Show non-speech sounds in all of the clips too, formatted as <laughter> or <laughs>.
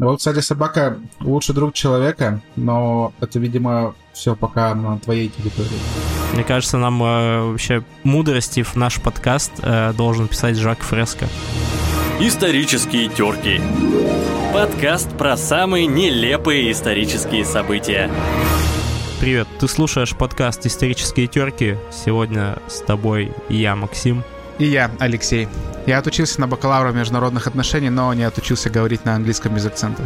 Вот, кстати, собака лучший друг человека, но это, видимо, все пока на твоей территории. Мне кажется, нам э, вообще мудрости в наш подкаст э, должен писать Жак Фреско. Исторические терки. Подкаст про самые нелепые исторические события. Привет, ты слушаешь подкаст «Исторические терки». Сегодня с тобой я, Максим. И я, Алексей. Я отучился на бакалавра международных отношений, но не отучился говорить на английском без акцента.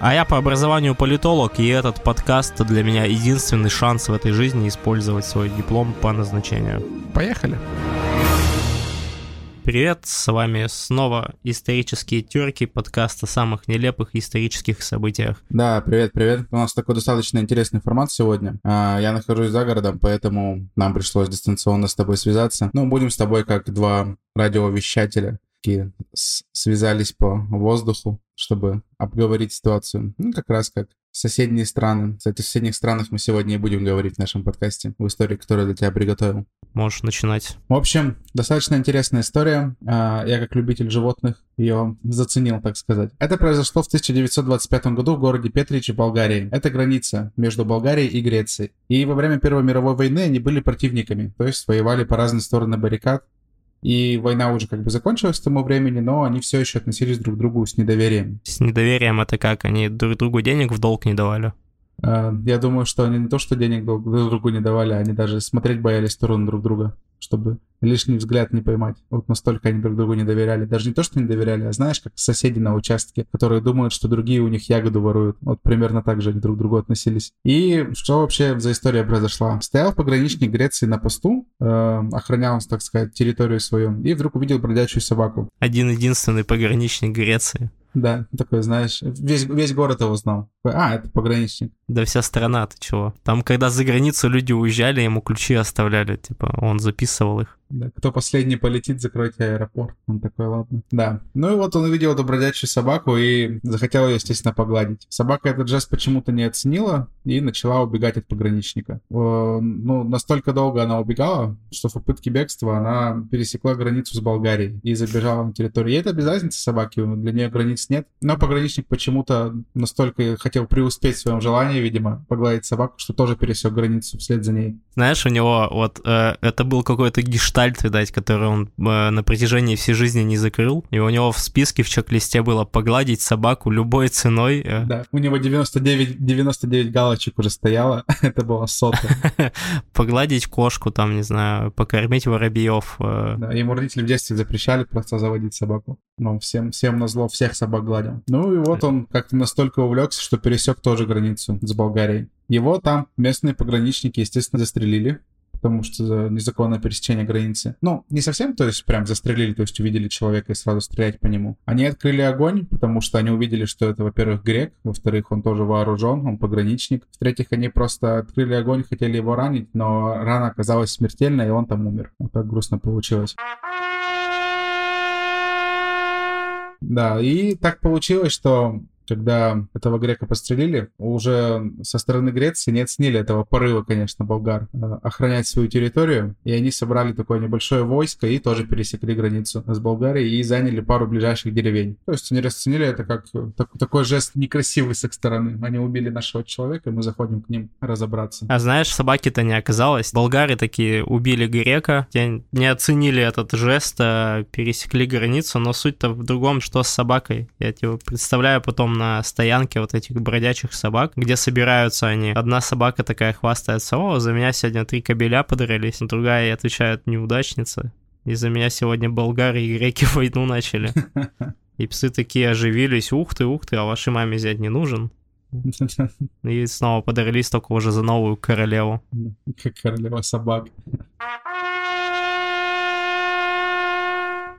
А я по образованию политолог, и этот подкаст для меня единственный шанс в этой жизни использовать свой диплом по назначению. Поехали! Привет, с вами снова «Исторические терки», подкаст о самых нелепых исторических событиях. Да, привет-привет. У нас такой достаточно интересный формат сегодня. А, я нахожусь за городом, поэтому нам пришлось дистанционно с тобой связаться. Ну, будем с тобой как два радиовещателя такие связались по воздуху, чтобы обговорить ситуацию. Ну, как раз как соседние страны. Кстати, в соседних странах мы сегодня и будем говорить в нашем подкасте, в истории, которую для тебя приготовил. Можешь начинать. В общем, достаточно интересная история. А, я, как любитель животных, ее заценил, так сказать. Это произошло в 1925 году в городе Петрич в Болгарии. Это граница между Болгарией и Грецией. И во время Первой мировой войны они были противниками, то есть воевали по разные стороны баррикад. И война уже как бы закончилась к тому времени, но они все еще относились друг к другу с недоверием. С недоверием это как? Они друг другу денег в долг не давали? А, я думаю, что они не то, что денег друг другу не давали, они даже смотреть боялись в сторону друг друга, чтобы лишний взгляд не поймать. Вот настолько они друг другу не доверяли. Даже не то, что не доверяли, а знаешь, как соседи на участке, которые думают, что другие у них ягоду воруют. Вот примерно так же они друг к другу относились. И что вообще за история произошла? Стоял пограничник Греции на посту, э, охранял, так сказать, территорию свою, и вдруг увидел бродячую собаку. Один-единственный пограничник Греции. Да, такой, знаешь, весь, весь город его знал. А, это пограничник. Да вся страна, ты чего? Там, когда за границу люди уезжали, ему ключи оставляли, типа, он записывал их. Да, кто последний полетит, закройте аэропорт. Он такой, ладно. Да. Ну и вот он увидел эту бродячую собаку и захотел ее, естественно, погладить. Собака этот жест почему-то не оценила и начала убегать от пограничника. Ну, настолько долго она убегала, что в попытке бегства она пересекла границу с Болгарией и забежала на территорию. Ей это без разницы собаки, для нее границ нет. Но пограничник почему-то настолько хотел преуспеть в своем желании, видимо, погладить собаку, что тоже пересек границу вслед за ней. Знаешь, у него вот э, это был какой-то гештальт видать, который он э, на протяжении всей жизни не закрыл. И у него в списке в чек-листе было погладить собаку любой ценой. Э. Да, у него 99, 99 галочек уже стояло, <laughs> это было сотая. <laughs> Погладить кошку, там, не знаю, покормить воробьев. Э. Да, ему родители в детстве запрещали просто заводить собаку. Но всем, всем на зло всех собак гладил. Ну и вот он как-то настолько увлекся, что пересек тоже границу с Болгарией. Его там местные пограничники, естественно, застрелили потому что за незаконное пересечение границы. Ну, не совсем, то есть прям застрелили, то есть увидели человека и сразу стрелять по нему. Они открыли огонь, потому что они увидели, что это, во-первых, грек, во-вторых, он тоже вооружен, он пограничник. В-третьих, они просто открыли огонь, хотели его ранить, но рана оказалась смертельной, и он там умер. Вот так грустно получилось. Да, и так получилось, что когда этого грека пострелили, уже со стороны Греции не оценили этого порыва, конечно, болгар, э, охранять свою территорию, и они собрали такое небольшое войско и тоже пересекли границу с Болгарией и заняли пару ближайших деревень. То есть они расценили это как так, такой жест некрасивый с их стороны. Они убили нашего человека, и мы заходим к ним разобраться. А знаешь, собаки-то не оказалось. Болгары такие убили грека, не оценили этот жест, а пересекли границу, но суть-то в другом, что с собакой. Я тебе представляю потом на стоянке вот этих бродячих собак, где собираются они. Одна собака такая хвастается, о, за меня сегодня три кобеля подрались, другая ей отвечает, неудачница. Из-за меня сегодня болгары и греки войну начали. И псы такие оживились, ух ты, ух ты, а вашей маме взять не нужен. <laughs> И снова подрались только уже за новую королеву. Как королева собак.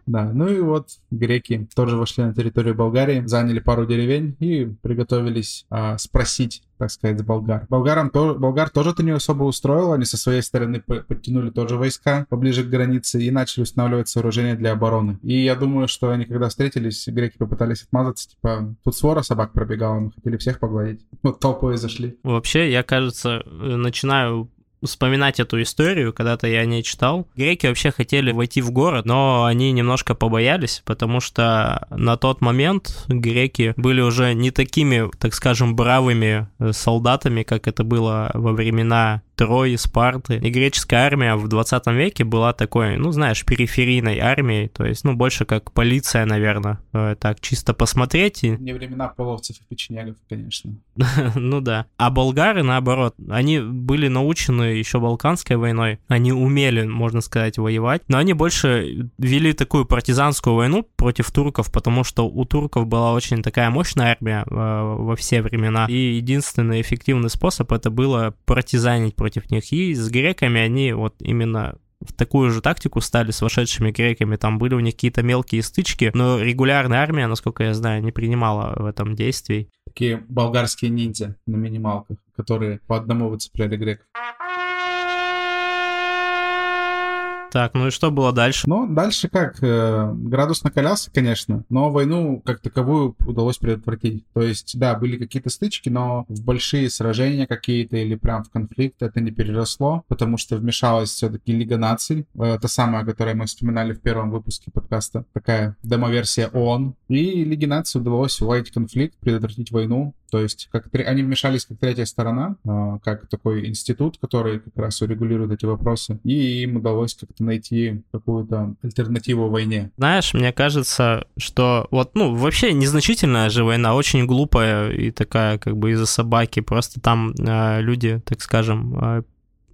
Да, ну и вот греки тоже вошли на территорию Болгарии, заняли пару деревень и приготовились а, спросить, так сказать, с болгар. Болгарам то, болгар тоже это не особо устроило, они со своей стороны подтянули тоже войска поближе к границе и начали устанавливать сооружения для обороны. И я думаю, что они когда встретились, греки попытались отмазаться, типа, тут свора собак пробегала, мы хотели всех погладить. Вот толпой зашли. Вообще, я, кажется, начинаю вспоминать эту историю, когда-то я о ней читал. Греки вообще хотели войти в город, но они немножко побоялись, потому что на тот момент греки были уже не такими, так скажем, бравыми э, солдатами, как это было во времена Трои, Спарты. И греческая армия в 20 веке была такой, ну, знаешь, периферийной армией, то есть, ну, больше как полиция, наверное, э, так чисто посмотреть. И... Не времена половцев и печенегов, конечно. <laughs> ну да. А болгары, наоборот, они были научены еще Балканской войной, они умели, можно сказать, воевать, но они больше вели такую партизанскую войну против турков, потому что у турков была очень такая мощная армия э, во все времена, и единственный эффективный способ это было партизанить против них. И с греками они вот именно в такую же тактику стали с вошедшими греками. Там были у них какие-то мелкие стычки, но регулярная армия, насколько я знаю, не принимала в этом действий. Такие болгарские ниндзя на минималках, которые по одному выцепляли греков. Так, ну и что было дальше? Ну, дальше как? Э, градус накалялся, конечно, но войну как таковую удалось предотвратить. То есть, да, были какие-то стычки, но в большие сражения какие-то или прям в конфликт это не переросло, потому что вмешалась все-таки Лига наций, э, та самая, которую мы вспоминали в первом выпуске подкаста, такая демоверсия ООН. И Лиге наций удалось уладить конфликт, предотвратить войну, то есть как они вмешались как третья сторона, э, как такой институт, который как раз урегулирует эти вопросы, и им удалось как-то найти какую-то альтернативу войне. Знаешь, мне кажется, что вот, ну, вообще незначительная же война, очень глупая и такая как бы из-за собаки. Просто там э, люди, так скажем, э,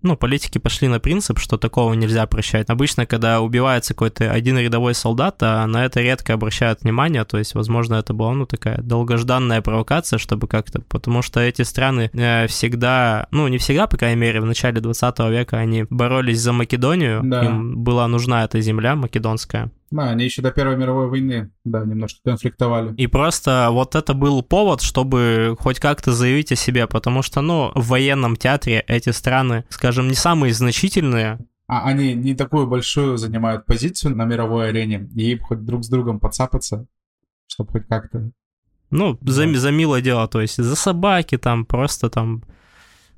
ну, политики пошли на принцип, что такого нельзя прощать. Обычно, когда убивается какой-то один рядовой солдат, а на это редко обращают внимание, то есть, возможно, это была, ну, такая долгожданная провокация, чтобы как-то, потому что эти страны э, всегда, ну, не всегда, по крайней мере, в начале 20 века они боролись за Македонию, да. им была нужна эта земля македонская, да, они еще до Первой мировой войны, да, немножко конфликтовали. И просто вот это был повод, чтобы хоть как-то заявить о себе, потому что, ну, в военном театре эти страны, скажем, не самые значительные, а они не такую большую занимают позицию на мировой арене, и им хоть друг с другом подцапаться, чтобы хоть как-то... Ну, да. за, за милое дело, то есть за собаки там, просто там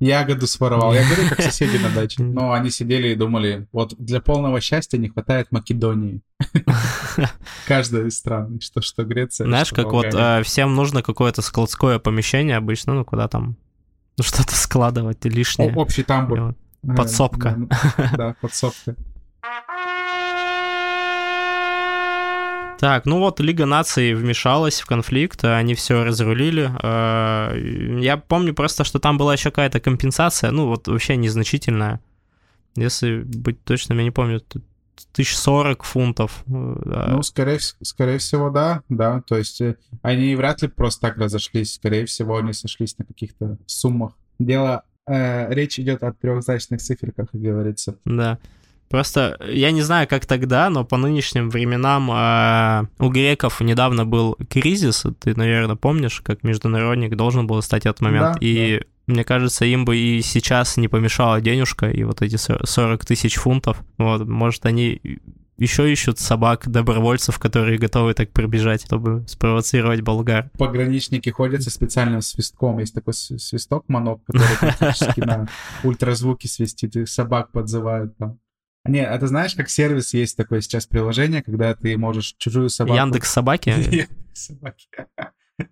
ягоду своровал. Я говорю, как соседи на даче. <laughs> Но они сидели и думали, вот для полного счастья не хватает Македонии. <laughs> Каждая из стран. Что, что Греция, Знаешь, что как вот э, всем нужно какое-то складское помещение обычно, ну, куда там ну, что-то складывать лишнее. Общий тамбур. Подсобка. Да, подсобка. Так, ну вот Лига наций вмешалась в конфликт, они все разрулили. Э, я помню просто, что там была еще какая-то компенсация, ну вот вообще незначительная. Если быть точным, я не помню, 1040 фунтов. Э. Ну, скорее, скорее всего, да, да. То есть э, они вряд ли просто так разошлись. Скорее всего, они сошлись на каких-то суммах. Дело, э, речь идет о трехзначных циферках, как говорится. Да. Просто я не знаю, как тогда, но по нынешним временам э, у греков недавно был кризис, ты, наверное, помнишь, как международник должен был стать этот момент. Да, и да. мне кажется, им бы и сейчас не помешала денежка и вот эти 40 тысяч фунтов. Вот, может, они еще ищут собак, добровольцев, которые готовы так пробежать, чтобы спровоцировать болгар. Пограничники ходят со специальным свистком. Есть такой свисток манок, который практически на <laughs> ультразвуке свистит, и собак подзывают там. Не, это знаешь, как сервис есть такое сейчас приложение, когда ты можешь чужую собаку... Яндекс собаки? <laughs> Яндекс собаки.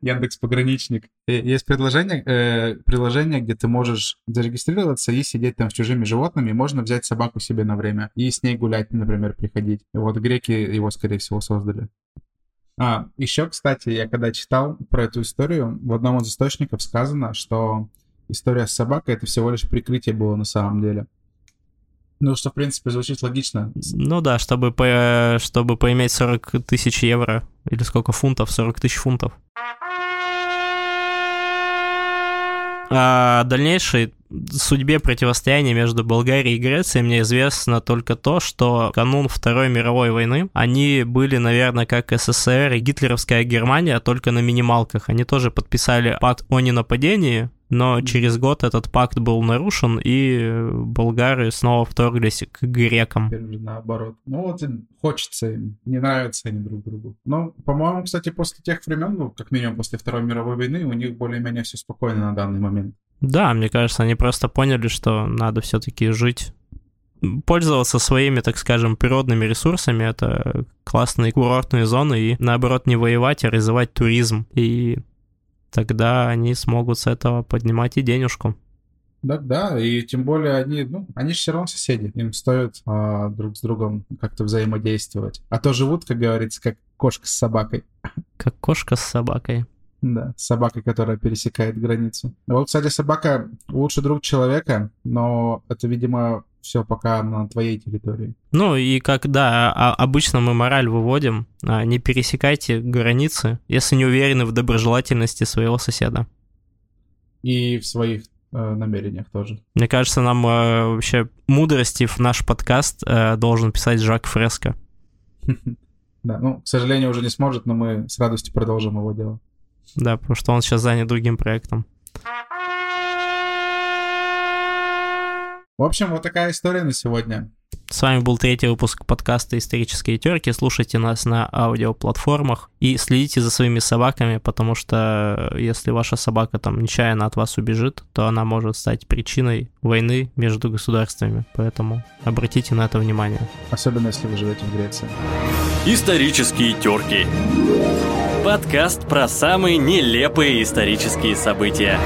Яндекс пограничник. Есть предложение, э, приложение, где ты можешь зарегистрироваться и сидеть там с чужими животными. Можно взять собаку себе на время и с ней гулять, например, приходить. И вот греки его, скорее всего, создали. А, еще, кстати, я когда читал про эту историю, в одном из источников сказано, что история с собакой это всего лишь прикрытие было на самом деле. Ну, что, в принципе, звучит логично. Ну да, чтобы, по, чтобы поиметь 40 тысяч евро, или сколько фунтов, 40 тысяч фунтов. О дальнейшей судьбе противостояния между Болгарией и Грецией мне известно только то, что канун Второй мировой войны они были, наверное, как СССР и гитлеровская Германия, только на минималках. Они тоже подписали пакт о ненападении, но через год этот пакт был нарушен, и болгары снова вторглись к грекам. Теперь наоборот. Ну вот хочется им, не нравятся они друг другу. Но, по-моему, кстати, после тех времен, ну, как минимум после Второй мировой войны, у них более-менее все спокойно на данный момент. Да, мне кажется, они просто поняли, что надо все-таки жить пользоваться своими, так скажем, природными ресурсами. Это классные курортные зоны и, наоборот, не воевать, а развивать туризм. И тогда они смогут с этого поднимать и денежку. Да, да, и тем более они, ну, они же все равно соседи, им стоит а, друг с другом как-то взаимодействовать. А то живут, как говорится, как кошка с собакой. Как кошка с собакой. Да, собака, которая пересекает границу. Вот, кстати, собака лучший друг человека, но это, видимо, все пока на твоей территории. Ну и когда а, обычно мы мораль выводим, а, не пересекайте границы, если не уверены в доброжелательности своего соседа. И в своих э, намерениях тоже. Мне кажется, нам э, вообще мудрости в наш подкаст э, должен писать Жак Фреско. <laughs> Да, ну, к сожалению, уже не сможет, но мы с радостью продолжим его дело. Да, потому что он сейчас занят другим проектом. В общем, вот такая история на сегодня. С вами был третий выпуск подкаста «Исторические терки». Слушайте нас на аудиоплатформах и следите за своими собаками, потому что если ваша собака там нечаянно от вас убежит, то она может стать причиной войны между государствами. Поэтому обратите на это внимание. Особенно если вы живете в Греции. «Исторические терки». Подкаст про самые нелепые исторические события.